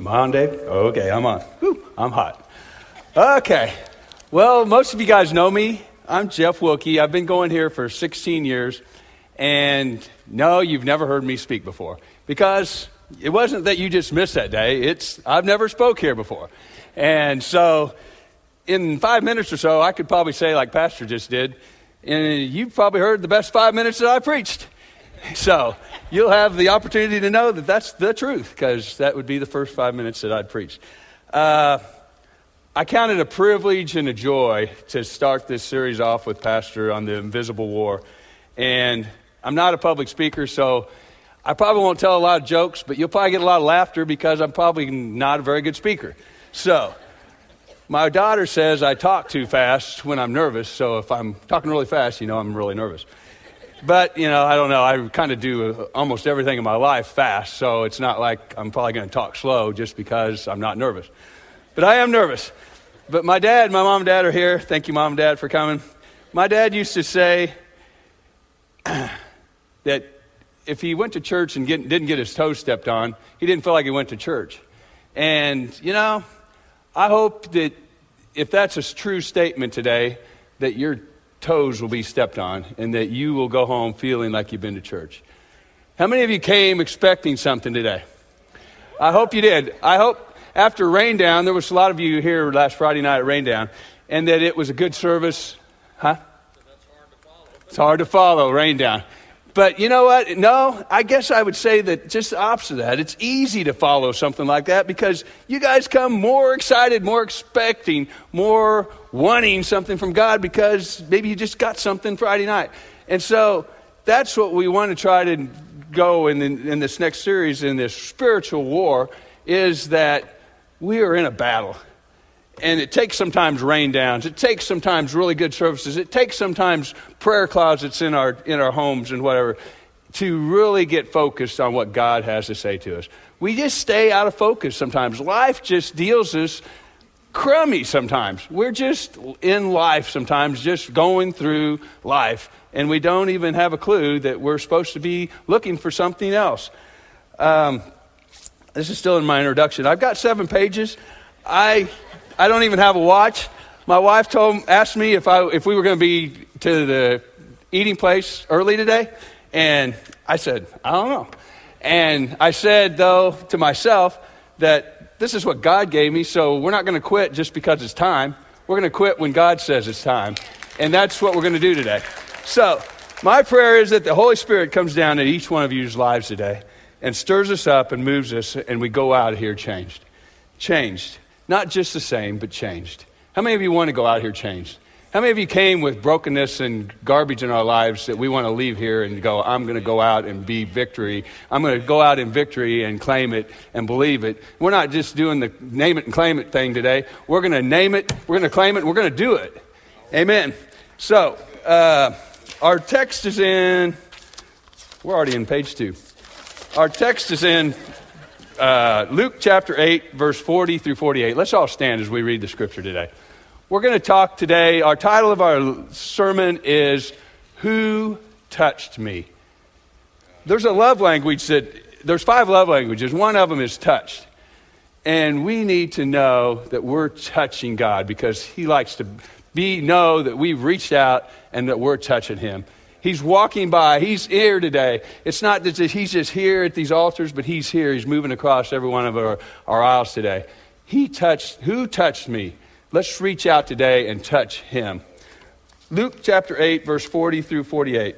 Am I on, Dave? Okay, I'm on. Whew, I'm hot. Okay. Well, most of you guys know me. I'm Jeff Wilkie. I've been going here for 16 years. And no, you've never heard me speak before. Because it wasn't that you just missed that day. It's I've never spoke here before. And so in five minutes or so, I could probably say, like Pastor just did, and you've probably heard the best five minutes that I preached. So you'll have the opportunity to know that that's the truth, because that would be the first five minutes that I'd preached. Uh, I count it a privilege and a joy to start this series off with Pastor on the invisible war. And I'm not a public speaker, so I probably won't tell a lot of jokes, but you'll probably get a lot of laughter because I'm probably not a very good speaker. So, my daughter says I talk too fast when I'm nervous, so if I'm talking really fast, you know I'm really nervous. But, you know, I don't know. I kind of do uh, almost everything in my life fast, so it's not like I'm probably going to talk slow just because I'm not nervous. But I am nervous. But my dad, my mom and dad are here. Thank you, mom and dad, for coming. My dad used to say that if he went to church and get, didn't get his toes stepped on, he didn't feel like he went to church. And, you know, I hope that if that's a true statement today, that your toes will be stepped on and that you will go home feeling like you've been to church. How many of you came expecting something today? I hope you did. I hope after rain down, there was a lot of you here last Friday night at rain down, and that it was a good service. Huh? It's hard to follow, rain down. But you know what? No, I guess I would say that just the opposite of that. It's easy to follow something like that because you guys come more excited, more expecting, more wanting something from God because maybe you just got something Friday night. And so that's what we want to try to go in, in, in this next series, in this spiritual war, is that we are in a battle and it takes sometimes rain downs. It takes sometimes really good services. It takes sometimes prayer closets in our, in our homes and whatever to really get focused on what God has to say to us. We just stay out of focus sometimes. Life just deals us crummy sometimes. We're just in life sometimes, just going through life, and we don't even have a clue that we're supposed to be looking for something else. Um, this is still in my introduction. I've got seven pages. I I don't even have a watch. My wife told, asked me if, I, if we were going to be to the eating place early today. And I said, I don't know. And I said, though, to myself that this is what God gave me, so we're not going to quit just because it's time. We're going to quit when God says it's time. And that's what we're going to do today. So, my prayer is that the Holy Spirit comes down in each one of you's lives today and stirs us up and moves us, and we go out of here changed. Changed. Not just the same, but changed. How many of you want to go out here changed? How many of you came with brokenness and garbage in our lives that we want to leave here and go, I'm going to go out and be victory. I'm going to go out in victory and claim it and believe it. We're not just doing the name it and claim it thing today. We're going to name it, we're going to claim it, we're going to do it. Amen. So, uh, our text is in, we're already in page two. Our text is in uh, Luke chapter 8, verse 40 through 48. Let's all stand as we read the scripture today. We're going to talk today. Our title of our sermon is Who Touched Me? There's a love language that, there's five love languages. One of them is touched. And we need to know that we're touching God because He likes to be, know that we've reached out and that we're touching Him. He's walking by. He's here today. It's not that he's just here at these altars, but he's here. He's moving across every one of our, our aisles today. He touched, who touched me? Let's reach out today and touch him. Luke chapter 8, verse 40 through 48.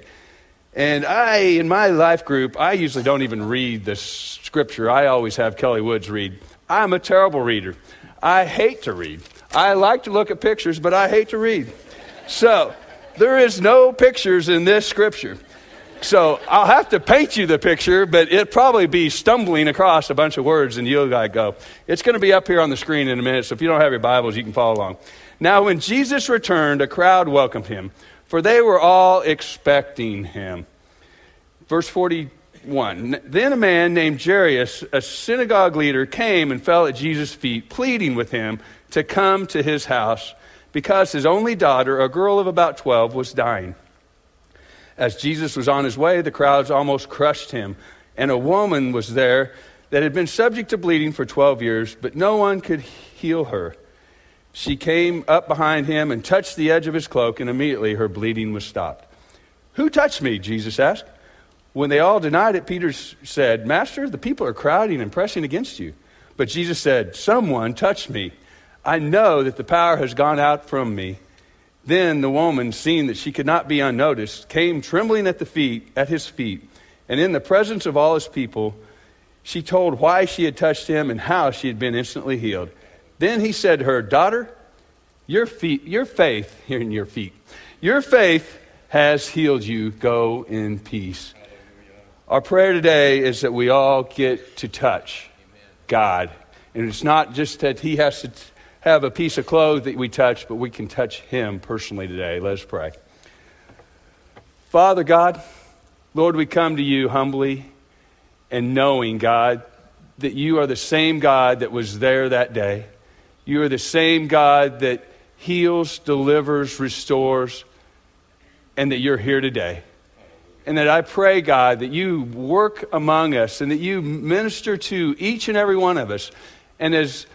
And I, in my life group, I usually don't even read the scripture. I always have Kelly Woods read. I'm a terrible reader. I hate to read. I like to look at pictures, but I hate to read. So, there is no pictures in this scripture. So I'll have to paint you the picture, but it'll probably be stumbling across a bunch of words, and you'll go. It's going to be up here on the screen in a minute, so if you don't have your Bibles, you can follow along. Now, when Jesus returned, a crowd welcomed him, for they were all expecting him. Verse 41 Then a man named Jairus, a synagogue leader, came and fell at Jesus' feet, pleading with him to come to his house because his only daughter, a girl of about 12, was dying. As Jesus was on his way, the crowds almost crushed him, and a woman was there that had been subject to bleeding for 12 years, but no one could heal her. She came up behind him and touched the edge of his cloak, and immediately her bleeding was stopped. Who touched me? Jesus asked. When they all denied it, Peter said, Master, the people are crowding and pressing against you. But Jesus said, Someone touched me. I know that the power has gone out from me. Then the woman, seeing that she could not be unnoticed, came trembling at the feet at his feet, and in the presence of all his people, she told why she had touched him and how she had been instantly healed. Then he said to her, Daughter, your feet, your faith, here in your feet, your faith has healed you. Go in peace. Our prayer today is that we all get to touch God. And it's not just that He has to have a piece of clothes that we touch, but we can touch Him personally today. Let's pray. Father God, Lord, we come to you humbly and knowing, God, that you are the same God that was there that day. You are the same God that heals, delivers, restores, and that you're here today. And that I pray, God, that you work among us and that you minister to each and every one of us. And as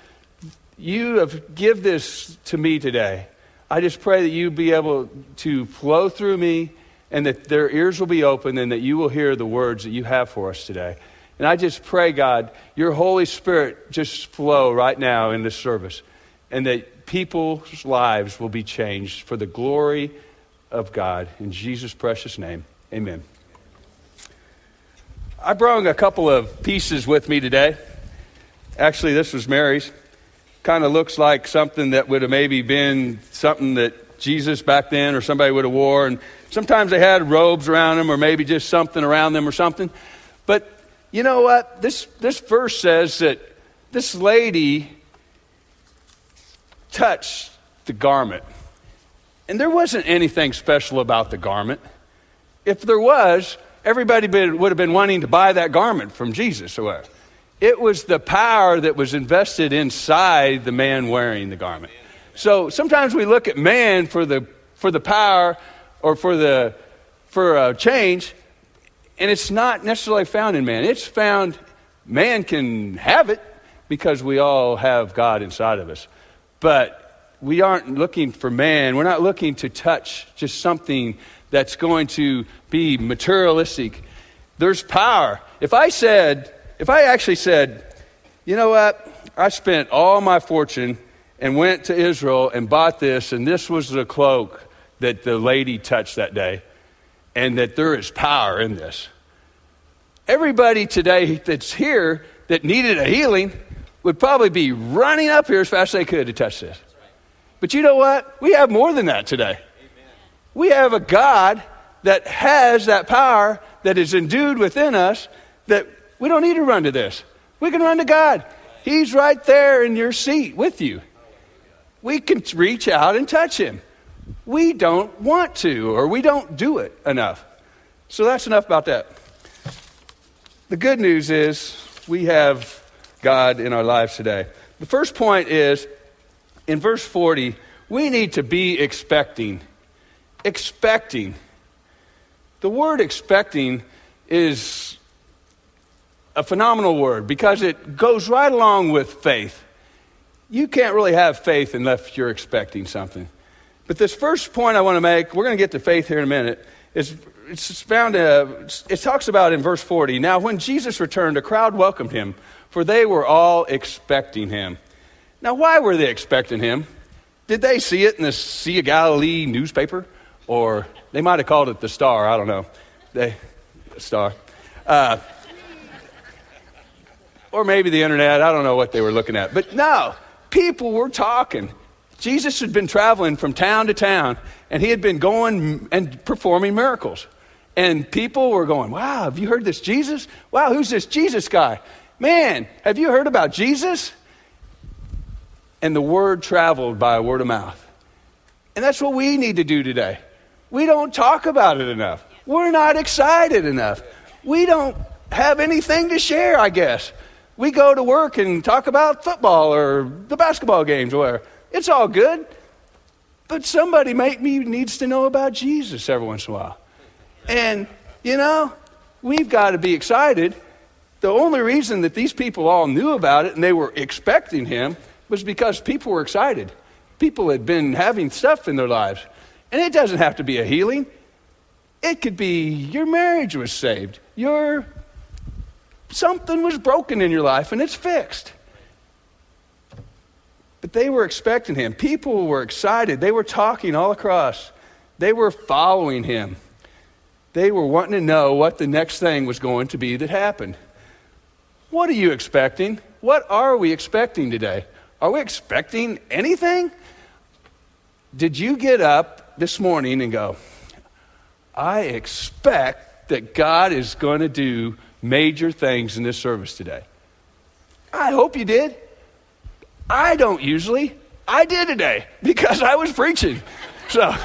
you have give this to me today, I just pray that you be able to flow through me and that their ears will be open and that you will hear the words that you have for us today. And I just pray, God, your Holy Spirit just flow right now in this service and that people's lives will be changed for the glory of God. In Jesus' precious name. Amen. I brought a couple of pieces with me today. Actually, this was Mary's. Kind of looks like something that would have maybe been something that Jesus back then or somebody would have wore. And sometimes they had robes around them or maybe just something around them or something. But you know what? This, this verse says that this lady touched the garment. And there wasn't anything special about the garment. If there was, everybody would have been wanting to buy that garment from Jesus or whatever. It was the power that was invested inside the man wearing the garment. So sometimes we look at man for the, for the power or for the for a change, and it's not necessarily found in man. It's found, man can have it because we all have God inside of us. But we aren't looking for man. We're not looking to touch just something that's going to be materialistic. There's power. If I said, if I actually said, you know what, I spent all my fortune and went to Israel and bought this, and this was the cloak that the lady touched that day, and that there is power in this. Everybody today that's here that needed a healing would probably be running up here as fast as they could to touch this. But you know what? We have more than that today. We have a God that has that power that is endued within us that we don't need to run to this. We can run to God. He's right there in your seat with you. We can reach out and touch him. We don't want to, or we don't do it enough. So that's enough about that. The good news is we have God in our lives today. The first point is in verse 40, we need to be expecting expecting. The word expecting is a phenomenal word because it goes right along with faith. You can't really have faith unless you're expecting something. But this first point I want to make, we're going to get to faith here in a minute, is it's found, it talks about in verse 40. Now, when Jesus returned, a crowd welcomed him, for they were all expecting him. Now, why were they expecting him? Did they see it in the Sea of Galilee newspaper? or they might have called it the star. I don't know. They, the star. Uh, or maybe the internet. I don't know what they were looking at. But no, people were talking. Jesus had been traveling from town to town, and he had been going and performing miracles. And people were going, Wow, have you heard this Jesus? Wow, who's this Jesus guy? Man, have you heard about Jesus? And the word traveled by word of mouth. And that's what we need to do today. We don't talk about it enough. We're not excited enough. We don't have anything to share, I guess. We go to work and talk about football or the basketball games or whatever. It's all good. But somebody maybe needs to know about Jesus every once in a while. And, you know, we've got to be excited The only reason that these people all knew about it and they were expecting him was because people were excited. People had been having stuff in their lives. And it doesn't have to be a healing, it could be your marriage was saved, your something was broken in your life and it's fixed. But they were expecting him. People were excited. They were talking all across. They were following him. They were wanting to know what the next thing was going to be that happened. What are you expecting? What are we expecting today? Are we expecting anything? Did you get up this morning and go, I expect that God is going to do major things in this service today? I hope you did. I don't usually. I did today because I was preaching. So.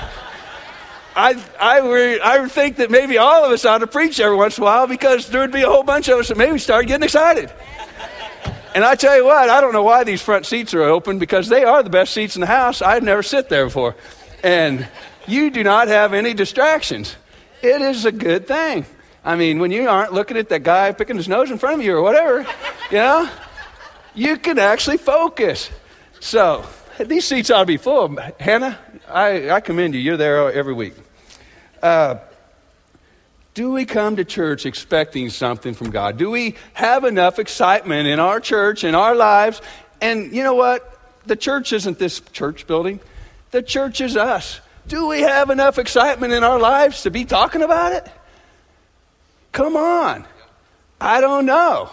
I, I, I think that maybe all of us ought to preach every once in a while because there would be a whole bunch of us that maybe start getting excited. And I tell you what, I don't know why these front seats are open because they are the best seats in the house. I've never sit there before. And you do not have any distractions. It is a good thing. I mean, when you aren't looking at that guy picking his nose in front of you or whatever, you know, you can actually focus. So, these seats ought to be full. Hannah, I, I commend you. You're there every week. Uh, do we come to church expecting something from God? Do we have enough excitement in our church, in our lives? And you know what? The church isn't this church building, the church is us. Do we have enough excitement in our lives to be talking about it? Come on. I don't know.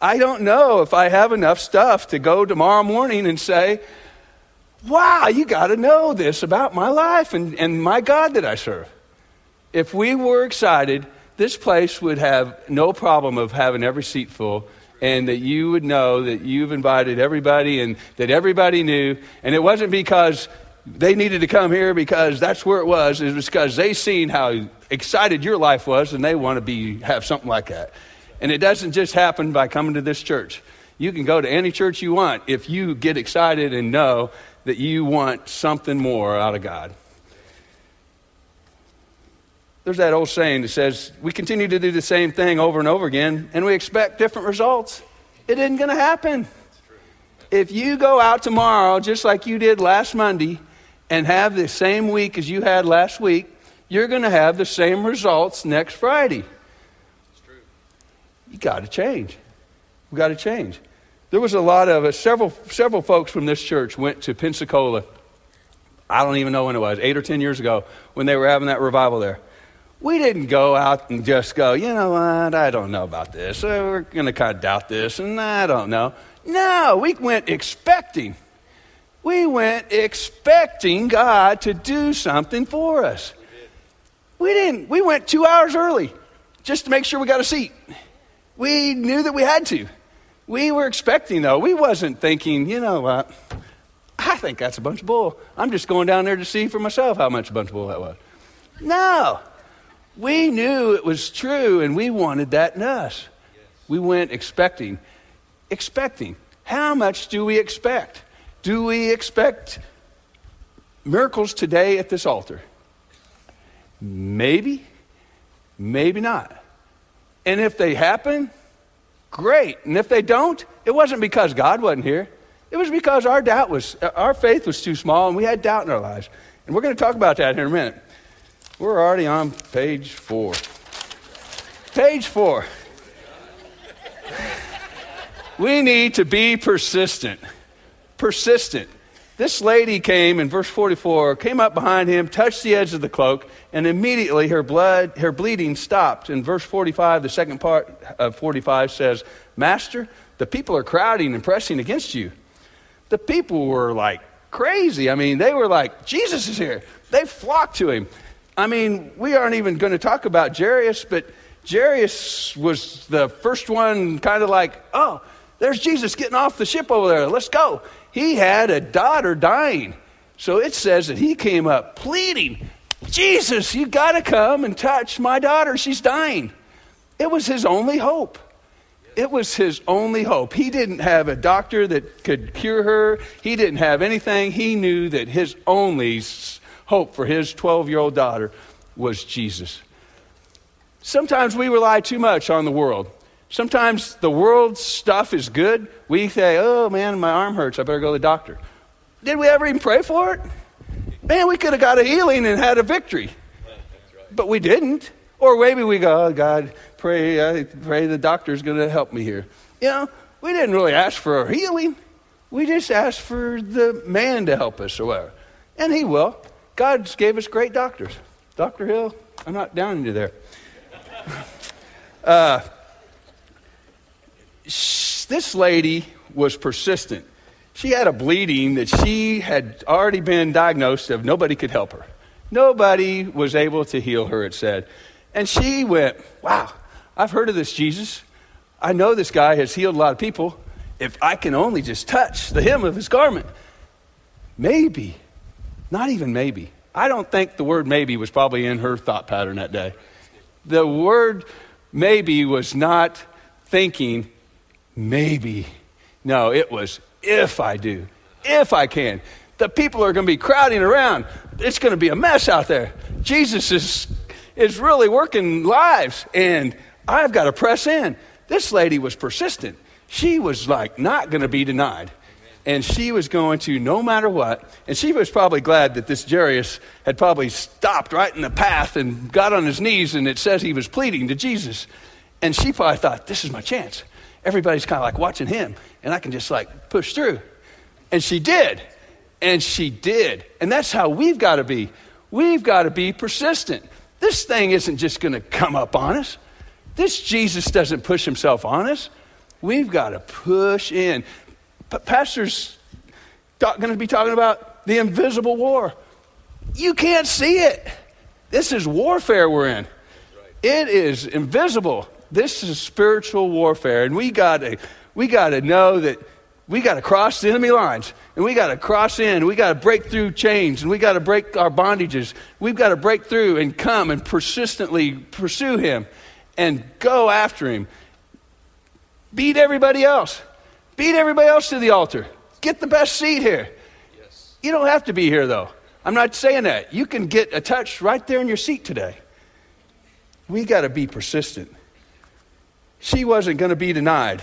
I don't know if I have enough stuff to go tomorrow morning and say, wow, you got to know this about my life and, and my God that I serve. If we were excited, this place would have no problem of having every seat full and that you would know that you've invited everybody and that everybody knew. And it wasn't because they needed to come here because that's where it was. It was because they seen how excited your life was and they want to be have something like that. And it doesn't just happen by coming to this church. You can go to any church you want if you get excited and know that you want something more out of God. There's that old saying that says, we continue to do the same thing over and over again, and we expect different results. It isn't going to happen. If you go out tomorrow, just like you did last Monday, and have the same week as you had last week, you're going to have the same results next Friday. It's true. You got to change. We got to change. There was a lot of us, several, several folks from this church went to Pensacola. I don't even know when it was, eight or ten years ago, when they were having that revival there. We didn't go out and just go, you know what, I don't know about this. Uh, we're going to kind of doubt this, and I don't know. No, we went expecting. We went expecting God to do something for us. We didn't. We went two hours early just to make sure we got a seat. We knew that we had to. We were expecting, though. We wasn't thinking, you know what? I think that's a bunch of bull. I'm just going down there to see for myself how much a bunch of bull that was. No. We knew it was true, and we wanted that in us. We went expecting. Expecting. How much do we expect? Do we expect miracles today at this altar? Maybe, maybe not. And if they happen, Great. And if they don't, it wasn't because God wasn't here. It was because our doubt was, our faith was too small and we had doubt in our lives. And we're going to talk about that here in a minute. We're already on page four. Page four. We need to be persistent. Persistent. This lady came in verse 44, came up behind him, touched the edge of the cloak, and immediately her blood, her bleeding stopped. In verse 45, the second part of 45 says, Master, the people are crowding and pressing against you. The people were like crazy. I mean, they were like, Jesus is here. They flocked to him. I mean, we aren't even going to talk about Jairus, but Jairus was the first one kind of like, oh, there's Jesus getting off the ship over there. Let's go. He had a daughter dying. So it says that he came up pleading, Jesus, you got to come and touch my daughter. She's dying. It was his only hope. It was his only hope. He didn't have a doctor that could cure her, he didn't have anything. He knew that his only hope for his 12 year old daughter was Jesus. Sometimes we rely too much on the world. Sometimes the world's stuff is good. We say, oh man, my arm hurts. I better go to the doctor. Did we ever even pray for it? Man, we could have got a healing and had a victory. But we didn't. Or maybe we go, oh, God, pray, I pray the doctor's going to help me here. You know, we didn't really ask for a healing. We just asked for the man to help us or whatever. And he will. God gave us great doctors. Dr. Hill, I'm not down into there. Uh, this lady was persistent. She had a bleeding that she had already been diagnosed of. Nobody could help her. Nobody was able to heal her, it said. And she went, Wow, I've heard of this Jesus. I know this guy has healed a lot of people. If I can only just touch the hem of his garment, maybe, not even maybe. I don't think the word maybe was probably in her thought pattern that day. The word maybe was not thinking maybe. No, it was if I do, if I can. The people are going to be crowding around. It's going to be a mess out there. Jesus is, is really working lives, and I've got to press in. This lady was persistent. She was like not going to be denied. And she was going to, no matter what, and she was probably glad that this Jairus had probably stopped right in the path and got on his knees, and it says he was pleading to Jesus. And she probably thought, this is my chance. Everybody's kind of like watching him, and I can just like push through. And she did. And she did. And that's how we've got to be. We've got to be persistent. This thing isn't just going to come up on us. This Jesus doesn't push himself on us. We've got to push in. Pastor's going to be talking about the invisible war. You can't see it. This is warfare we're in. It is invisible. This is spiritual warfare, and we got to we got to know that we got to cross the enemy lines, and we got to cross in. We got to break through chains, and we got to break our bondages. We've got to break through and come and persistently pursue Him, and go after Him. Beat everybody else. Beat everybody else to the altar. Get the best seat here. Yes. You don't have to be here, though. I'm not saying that. You can get a touch right there in your seat today. We got to be persistent. She wasn't going to be denied.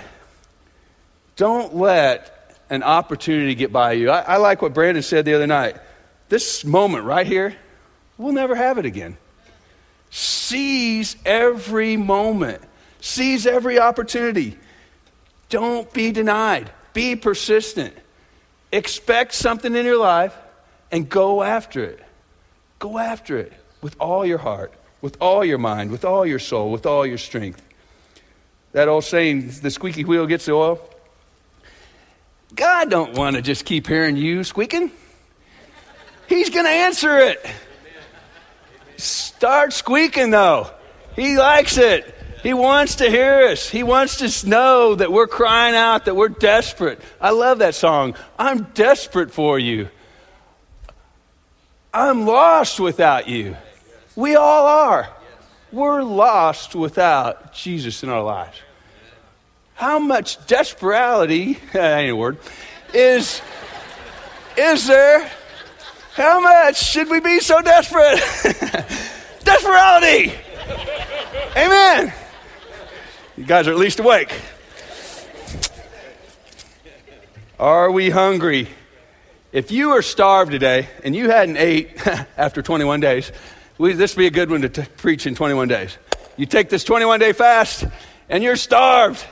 Don't let an opportunity get by you. I, I like what Brandon said the other night. This moment right here, we'll never have it again. Seize every moment, seize every opportunity. Don't be denied. Be persistent. Expect something in your life and go after it. Go after it with all your heart, with all your mind, with all your soul, with all your strength. That old saying, the squeaky wheel gets the oil. God don't want to just keep hearing you squeaking. He's going to answer it. Start squeaking though. He likes it. He wants to hear us. He wants to know that we're crying out, that we're desperate. I love that song. I'm desperate for you. I'm lost without you. We all are. We're lost without Jesus in our lives. How much desperation, ain't a word, is, is there? How much should we be so desperate? Desperality! Amen. You guys are at least awake. Are we hungry? If you are starved today and you hadn't ate after 21 days, this would be a good one to t- preach in 21 days. You take this 21 day fast and you're starved.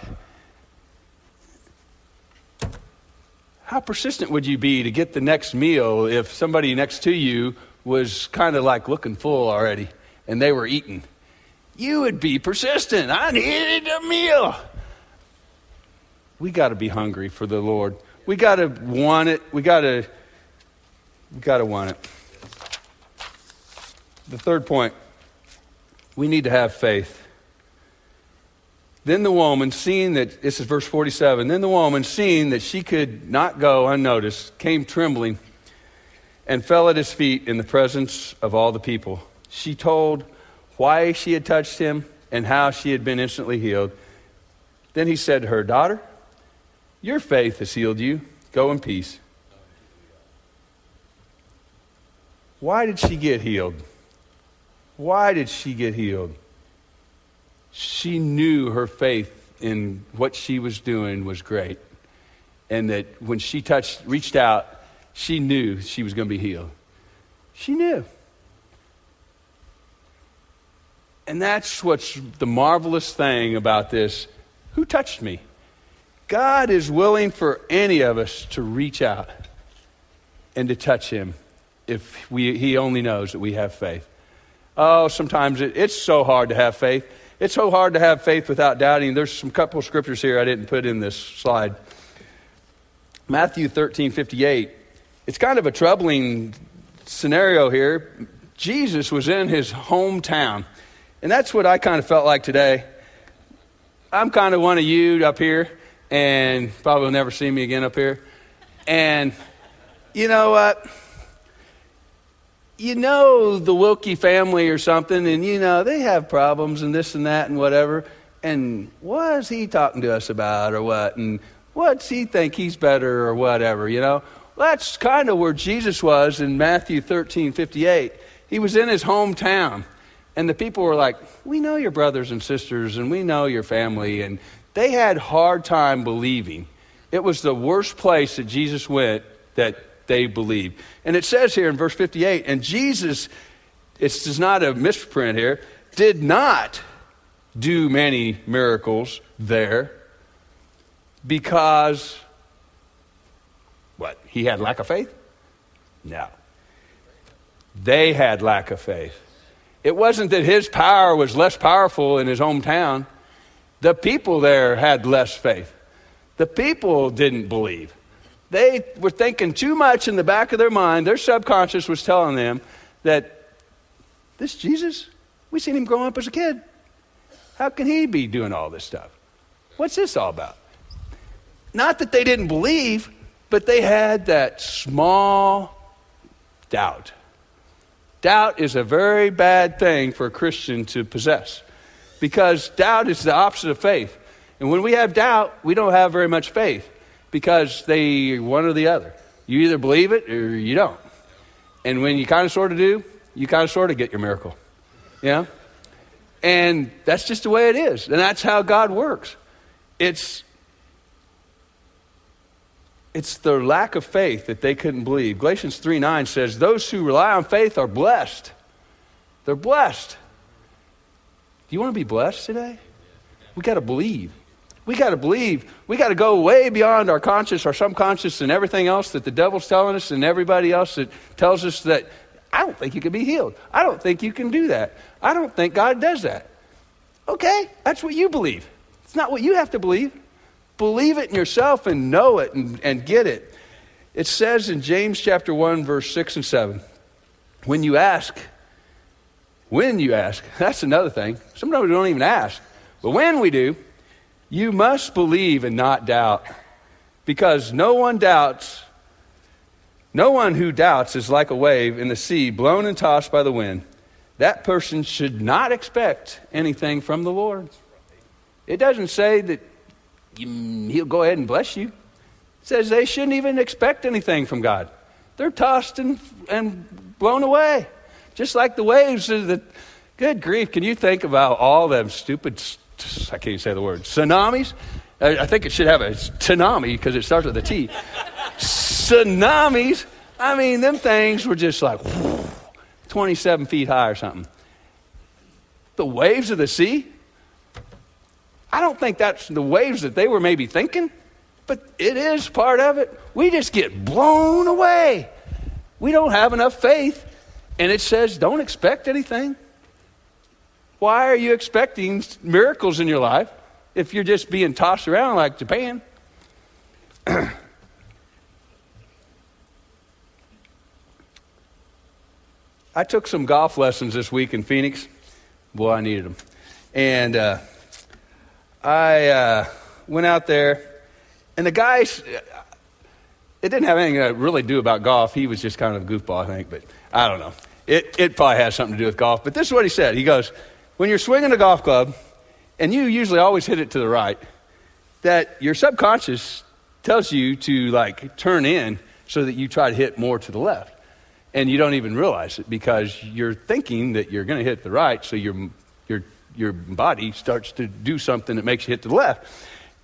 How persistent would you be to get the next meal if somebody next to you was kind of like looking full already and they were eating? You would be persistent. I needed a meal. We got to be hungry for the Lord. We got to want it. We got to we got to want it. The third point, we need to have faith. Then the woman, seeing that, this is verse 47, then the woman, seeing that she could not go unnoticed, came trembling and fell at his feet in the presence of all the people. She told why she had touched him and how she had been instantly healed. Then he said to her, Daughter, your faith has healed you. Go in peace. Why did she get healed? Why did she get healed? She knew her faith in what she was doing was great. And that when she touched, reached out, she knew she was going to be healed. She knew. And that's what's the marvelous thing about this. Who touched me? God is willing for any of us to reach out and to touch him if we, he only knows that we have faith. Oh, sometimes it, it's so hard to have faith. It's so hard to have faith without doubting. There's some couple scriptures here I didn't put in this slide. Matthew 13, 58. It's kind of a troubling scenario here. Jesus was in his hometown. And that's what I kind of felt like today. I'm kind of one of you up here, and probably will never see me again up here. And you know what? You know the Wilkie family or something, and you know they have problems and this and that and whatever. And what is he talking to us about or what? And what's he think he's better or whatever, you know? Well, that's kind of where Jesus was in Matthew 13 58. He was in his hometown. And the people were like, We know your brothers and sisters, and we know your family. And they had hard time believing. It was the worst place that Jesus went that they believed. And it says here in verse 58, and Jesus, it's not a misprint here, did not do many miracles there because what? He had lack of faith? No. They had lack of faith. It wasn't that his power was less powerful in his hometown. The people there had less faith. The people didn't believe. They were thinking too much in the back of their mind. Their subconscious was telling them that this Jesus, we seen him growing up as a kid. How can he be doing all this stuff? What's this all about? Not that they didn't believe, but they had that small doubt. Doubt is a very bad thing for a Christian to possess because doubt is the opposite of faith. And when we have doubt, we don't have very much faith because they one or the other. You either believe it or you don't. And when you kind of sort of do, you kind of sort of get your miracle. Yeah? And that's just the way it is. And that's how God works. It's it's their lack of faith that they couldn't believe. Galatians 3 9 says, Those who rely on faith are blessed. They're blessed. Do you want to be blessed today? We got to believe. We got to believe. We got to go way beyond our conscious, our subconscious, and everything else that the devil's telling us, and everybody else that tells us that I don't think you can be healed. I don't think you can do that. I don't think God does that. Okay, that's what you believe. It's not what you have to believe. Believe it in yourself and know it and, and get it. It says in James chapter 1, verse 6 and 7, when you ask, when you ask, that's another thing. Sometimes we don't even ask. But when we do, you must believe and not doubt. Because no one doubts, no one who doubts is like a wave in the sea blown and tossed by the wind. That person should not expect anything from the Lord. It doesn't say that he'll go ahead and bless you. It says they shouldn't even expect anything from God. They're tossed and, and blown away. Just like the waves. The, good grief, can you think about all them stupid, I can't even say the word, tsunamis? I think it should have a tsunami because it starts with a T. tsunamis. I mean, them things were just like 27 feet high or something. The waves of the sea, I don't think that's the waves that they were maybe thinking, but it is part of it. We just get blown away. We don't have enough faith. And it says, don't expect anything. Why are you expecting miracles in your life if you're just being tossed around like Japan? I took some golf lessons this week in Phoenix. Boy, I needed them. And uh, I uh, went out there, and the guys, it didn't have anything to really do about golf. He was just kind of a goofball, I think, but I don't know. It, it probably has something to do with golf. But this is what he said. He goes, When you're swinging a golf club, and you usually always hit it to the right, that your subconscious tells you to like turn in so that you try to hit more to the left. And you don't even realize it because you're thinking that you're going to hit the right, so you're, you're your body starts to do something that makes you hit to the left.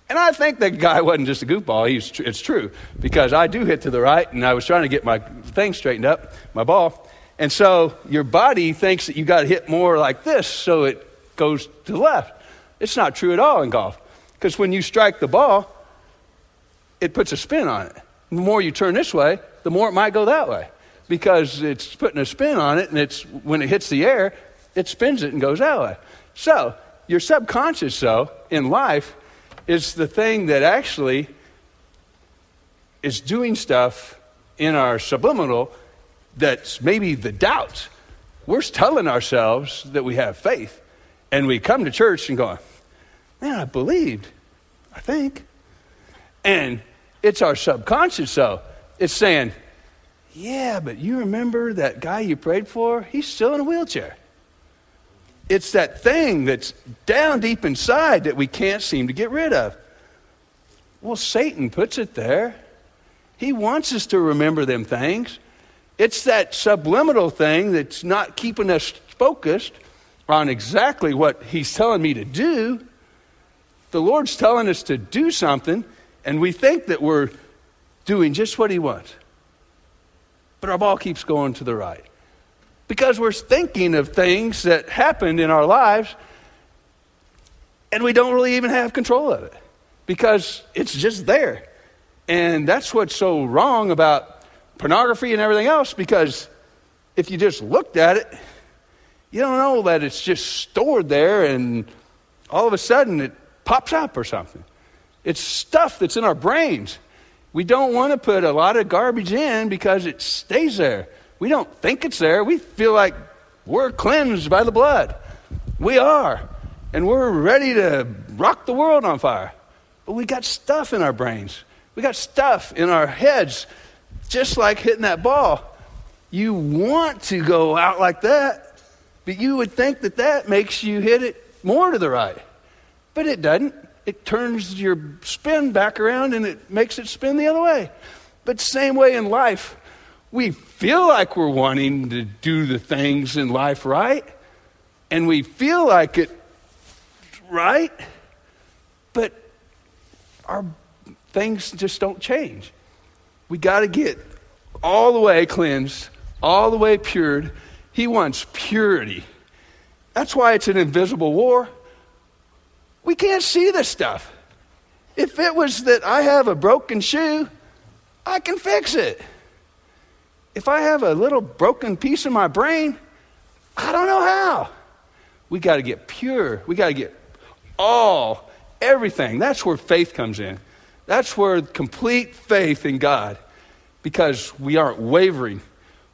And I think that guy wasn't just a goofball. He's, it's true because I do hit to the right, and I was trying to get my thing straightened up, my ball. And so your body thinks that you got to hit more like this, so it goes to the left. It's not true at all in golf because when you strike the ball, it puts a spin on it. The more you turn this way, the more it might go that way because it's putting a spin on it, and it's when it hits the air, it spins it and goes that way. So your subconscious, though, in life is the thing that actually is doing stuff in our subliminal that's maybe the doubts. We're telling ourselves that we have faith, and we come to church and go, Man, I believed, I think. And it's our subconscious, though. It's saying, Yeah, but you remember that guy you prayed for? He's still in a wheelchair. It's that thing that's down deep inside that we can't seem to get rid of. Well, Satan puts it there. He wants us to remember them things. It's that subliminal thing that's not keeping us focused on exactly what he's telling me to do. The Lord's telling us to do something, and we think that we're doing just what he wants. But our ball keeps going to the right because we're thinking of things that happened in our lives and we don't really even have control of it because it's just there. And that's what's so wrong about pornography and everything else because if you just looked at it, you don't know that it's just stored there and all of a sudden it pops up or something. It's stuff that's in our brains. We don't want to put a lot of garbage in because it stays there. We don't think it's there. We feel like we're cleansed by the blood. We are. And we're ready to rock the world on fire. But we got stuff in our brains. We got stuff in our heads, just like hitting that ball. You want to go out like that, but you would think that that makes you hit it more to the right. But it doesn't. It turns your spin back around and it makes it spin the other way. But same way in life we feel like we're wanting to do the things in life right, and we feel like it right, but our things just don't change. We got to get all the way cleansed, all the way pured. He wants purity. That's why it's an invisible war. We can't see this stuff. If it was that I have a broken shoe, I can fix it if I have a little broken piece of my brain, I don't know how. We got to get pure. We got to get all, everything. That's where faith comes in. That's where complete faith in God, because we aren't wavering.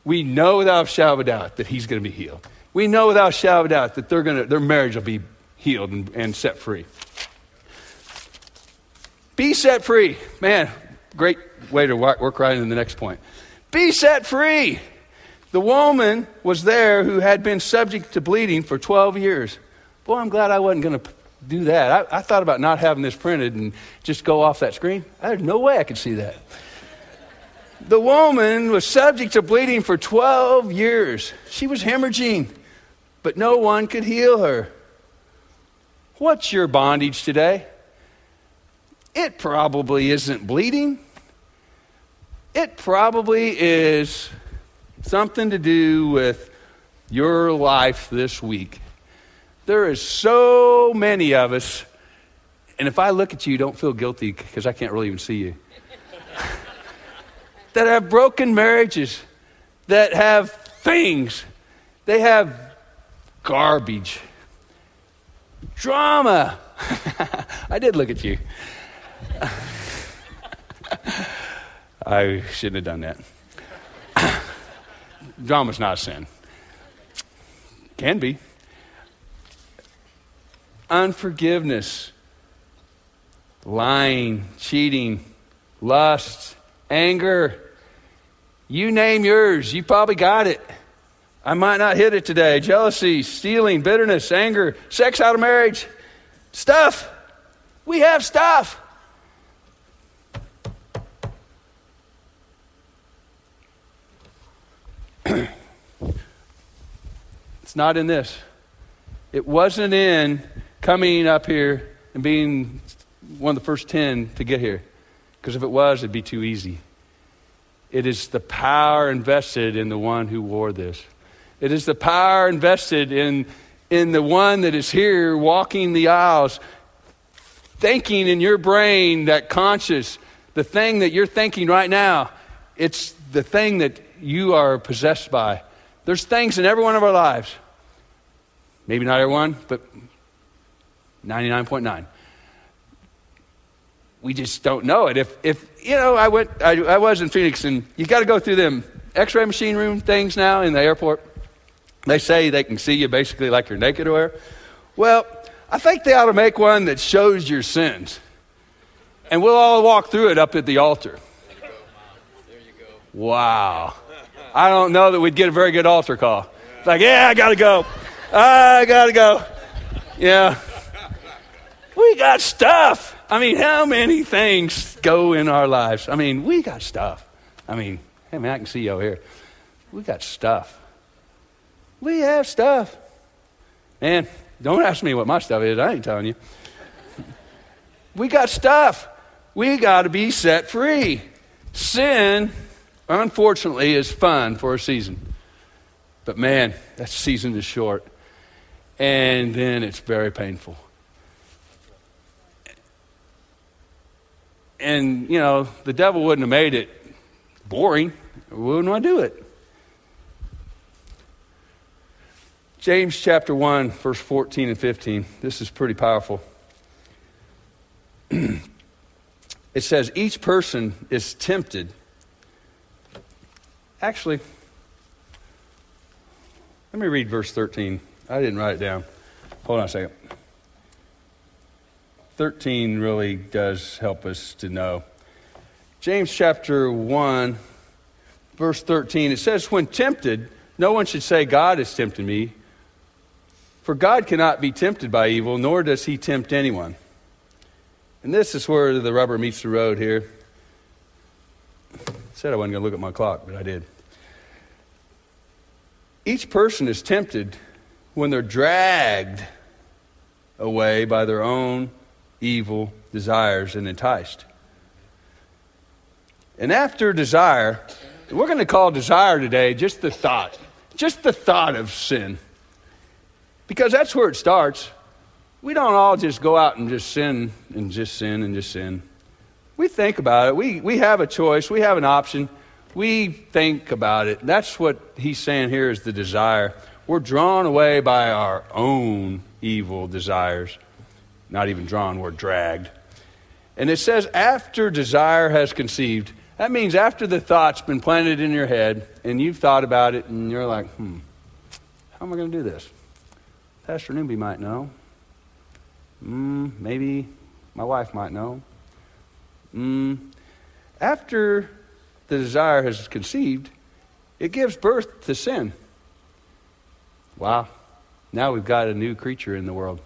We know without a shadow of doubt that He's going to be healed. We know without a shadow of doubt that they're gonna, their marriage will be healed and, and set free. Be set free. Man, great way to work right into the next point. Be set free. The woman was there who had been subject to bleeding for 12 years. Boy, I'm glad I wasn't going to do that. I, I, thought about not having this printed and just go off that screen. There's no way I could see that. The woman was subject to bleeding for 12 years. She was hemorrhaging, but no one could heal her. What's your bondage today? It probably isn't bleeding. It probably is something to do with your life this week. There is so many of us, and if I look at you, don't feel guilty because I can't really even see you, that have broken marriages, that have things, they have garbage, drama. I did look at you. I shouldn't have done that. Drama's not a sin. Can be. Unforgiveness, lying, cheating, lust, anger. You name yours. You probably got it. I might not hit it today. Jealousy, stealing, bitterness, anger, sex out of marriage, stuff. We have stuff. it's not in this. It wasn't in coming up here and being one of the first 10 to get here. Because if it was, it'd be too easy. It is the power invested in the one who wore this. It is the power invested in, in the one that is here walking the aisles, thinking in your brain that conscious, the thing that you're thinking right now, it's the thing that you are possessed by. There's things in every one of our lives. Maybe not everyone, but 99.9 we just don't know it. If, if you know, I went, I, I was in Phoenix, and you got to go through them X-ray machine room things now in the airport. They say they can see you basically like you're naked or Well, I think they ought to make one that shows your sins, and we'll all walk through it up at the altar. There you go. Wow, I don't know that we'd get a very good altar call. It's like, yeah, I got to go. I got to go. Yeah, we got stuff. I mean, how many things go in our lives? I mean, we got stuff. I mean, hey, man, I can see over here. We got stuff. We have stuff. Man, don't ask me what my stuff is. I ain't telling you. we got stuff. We got to be set free. Sin, unfortunately, is fun for a season. But man, that season is short. And then it's very painful. And, you know, the devil wouldn't have made it boring. Wouldn't want to do it. James chapter 1, verse 14 and 15. This is pretty powerful. it says, Each person is tempted. Actually, let me read verse 13. I didn't write it down. Hold on a second. 13 really does help us to know. James chapter 1, verse 13, it says, When tempted, no one should say, God has tempted me. For God cannot be tempted by evil, nor does he tempt anyone. And this is where the rubber meets the road here. I said I wasn't going to look at my clock, but I did. Each person is tempted when they're dragged away by their own evil desires and enticed. And after desire, we're going to call desire today just the thought, just the thought of sin. Because that's where it starts. We don't all just go out and just sin and just sin and just sin. We think about it. We, we have a choice. We have an option. We think about it. That's what he's saying here is the desire. We're drawn away by our own evil desires not even drawn, we're dragged. And it says, after desire has conceived. That means after the thought's been planted in your head and you've thought about it and you're like, hmm, how am I going to do this? Pastor Newby might know. Mm, maybe my wife might know. Mm. After the desire has conceived, it gives birth to sin. Wow. Now we've got a new creature in the world.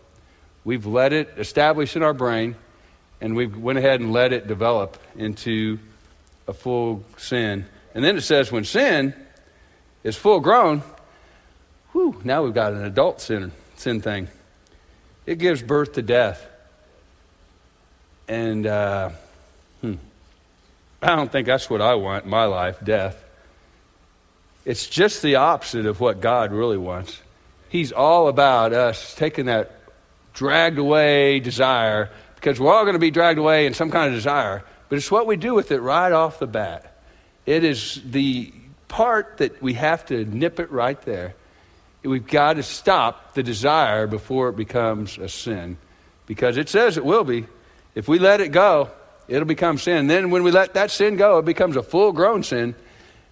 We've let it establish in our brain, and we've went ahead and let it develop into a full sin. And then it says when sin is full grown, whew, now we've got an adult sin, sin thing. It gives birth to death. And uh, hmm, I don't think that's what I want in my life death. It's just the opposite of what God really wants. He's all about us taking that dragged away desire, because we're all going to be dragged away in some kind of desire, but it's what we do with it right off the bat. It is the part that we have to nip it right there. We've got to stop the desire before it becomes a sin, because it says it will be. If we let it go, it'll become sin. Then when we let that sin go, it becomes a full grown sin.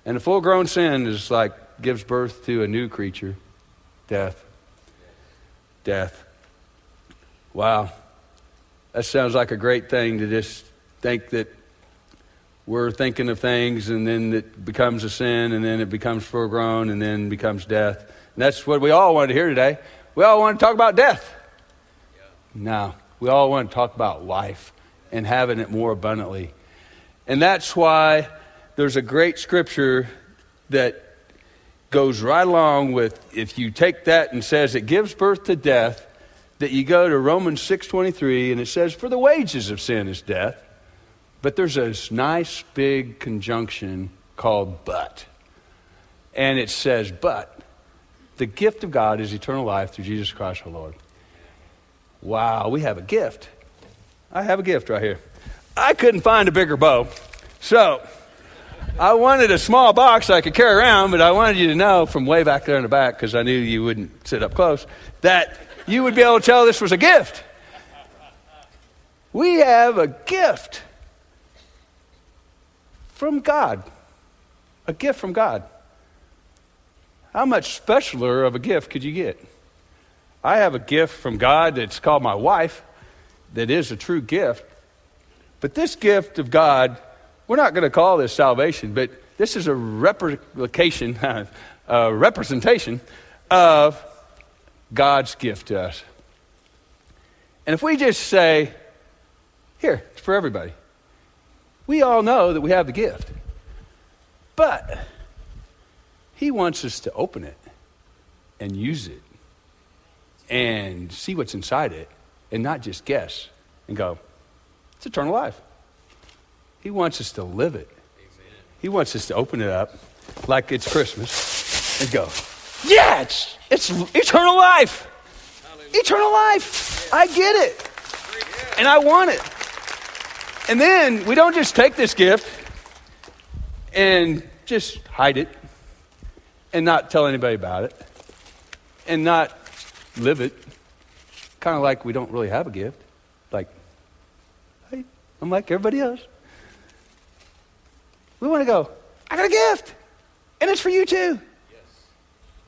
And a full grown sin is like gives birth to a new creature death. Death. Wow. That sounds like a great thing to just think that we're thinking of things and then it becomes a sin and then it becomes full grown and then becomes death. And that's what we all wanted to hear today. We all want to talk about death. No, we all want to talk about life and having it more abundantly. And that's why there's a great scripture that goes right along with if you take that and says it gives birth to death, that you go to Romans 6:23 and it says for the wages of sin is death. But there's this nice big conjunction called but. And it says but the gift of God is eternal life through Jesus Christ our Lord. Wow, we have a gift. I have a gift right here. I couldn't find a bigger bow. So, I wanted a small box I could carry around, but I wanted you to know from way back there in the back, because I knew you wouldn't sit up close, that you would be able to tell this was a gift. We have a gift from God. A gift from God. How much specialer of a gift could you get? I have a gift from God that's called my wife, that is a true gift. But this gift of God, we're not going to call this salvation, but this is a replication, a representation of God's gift to us. And if we just say, here, it's for everybody, we all know that we have the gift. But He wants us to open it and use it and see what's inside it and not just guess and go, it's eternal life. He wants us to live it. He wants us to open it up like it's Christmas and go, yeah, it's, it's eternal life. Eternal life. I get it. And I want it. And then we don't just take this gift and just hide it and not tell anybody about it and not live it. Kind of like we don't really have a gift. Like, hey, I'm like everybody else. We want to go, I got a gift. And it's for you too.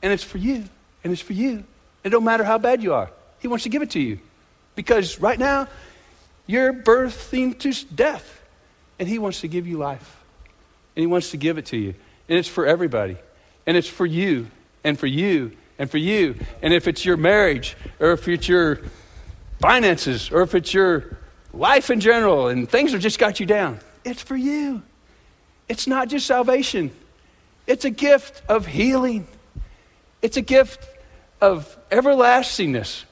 And it's for you. And it's for you. And it don't matter how bad you are. He wants to give it to you. Because right now, you're birthing to death. And he wants to give you life. And he wants to give it to you. And it's for everybody. And it's for you. And for you and for you. And if it's your marriage, or if it's your finances, or if it's your life in general, and things have just got you down, it's for you. It's not just salvation, it's a gift of healing, it's a gift of everlastingness.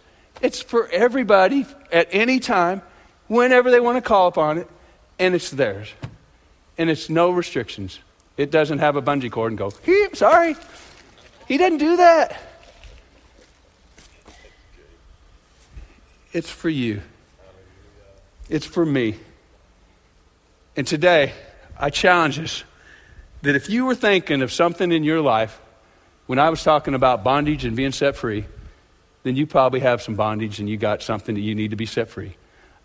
It's for everybody at any time, whenever they want to call upon it, and it's theirs. And it's no restrictions. It doesn't have a bungee cord and go, sorry. He doesn't do that. It's for you. It's for me. And today, I challenge us that if you were thinking of something in your life when I was talking about bondage and being set free, then you probably have some bondage and you got something that you need to be set free.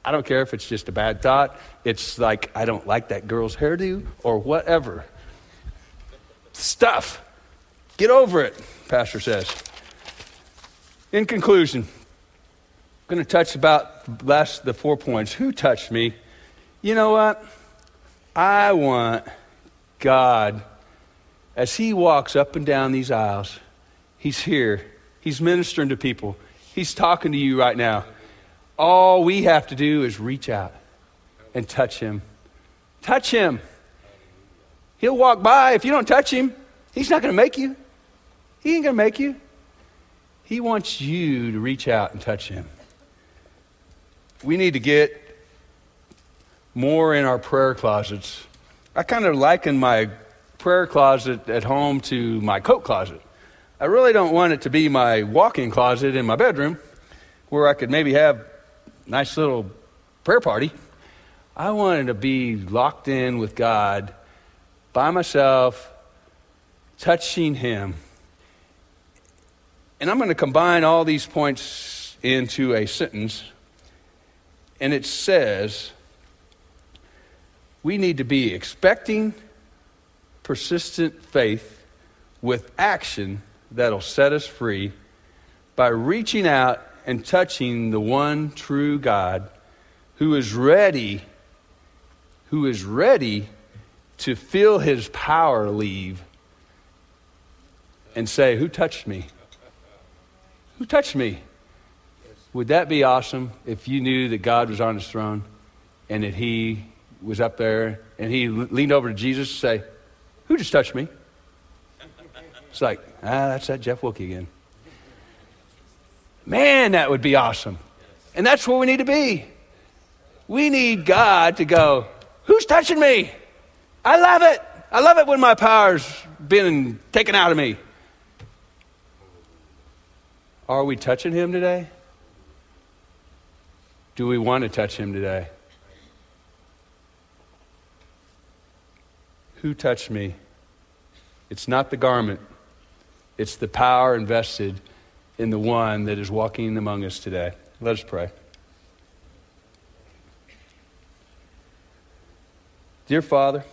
I don't care if it's just a bad thought, it's like, I don't like that girl's hairdo, or whatever. Stuff. Get over it, Pastor says. In conclusion, I'm going to touch about last the four points. Who touched me? You know what? I want God as He walks up and down these aisles. He's here. He's ministering to people. He's talking to you right now. All we have to do is reach out and touch Him. Touch Him. He'll walk by. If you don't touch Him, He's not going to make you. He ain't going to make you. He wants you to reach out and touch Him we need to get more in our prayer closets. I kind of liken my prayer closet at home to my coat closet. I really don't want it to be my walk-in closet in my bedroom where I could maybe have a nice little prayer party. I wanted to be locked in with God by myself, touching Him. And I'm going to combine all these points into a sentence and it says we need to be expecting persistent faith with action that'll set us free by reaching out and touching the one true God who is ready who is ready to feel his power leave and say who touched me? Who touched me? Would that be awesome if you knew that God was on his throne and that he was up there and he leaned over to Jesus and say, Who just touched me? It's like, ah, that's that Jeff Wilkie again. Man, that would be awesome. And that's where we need to be. We need God to go, Who's touching me? I love it. I love it when my power's been taken out of me. Are we touching Him today? Do we want to touch Him today? Who touched me? It's not the garment, it's the power invested in the one that is walking among us today. Let us pray. Dear Father,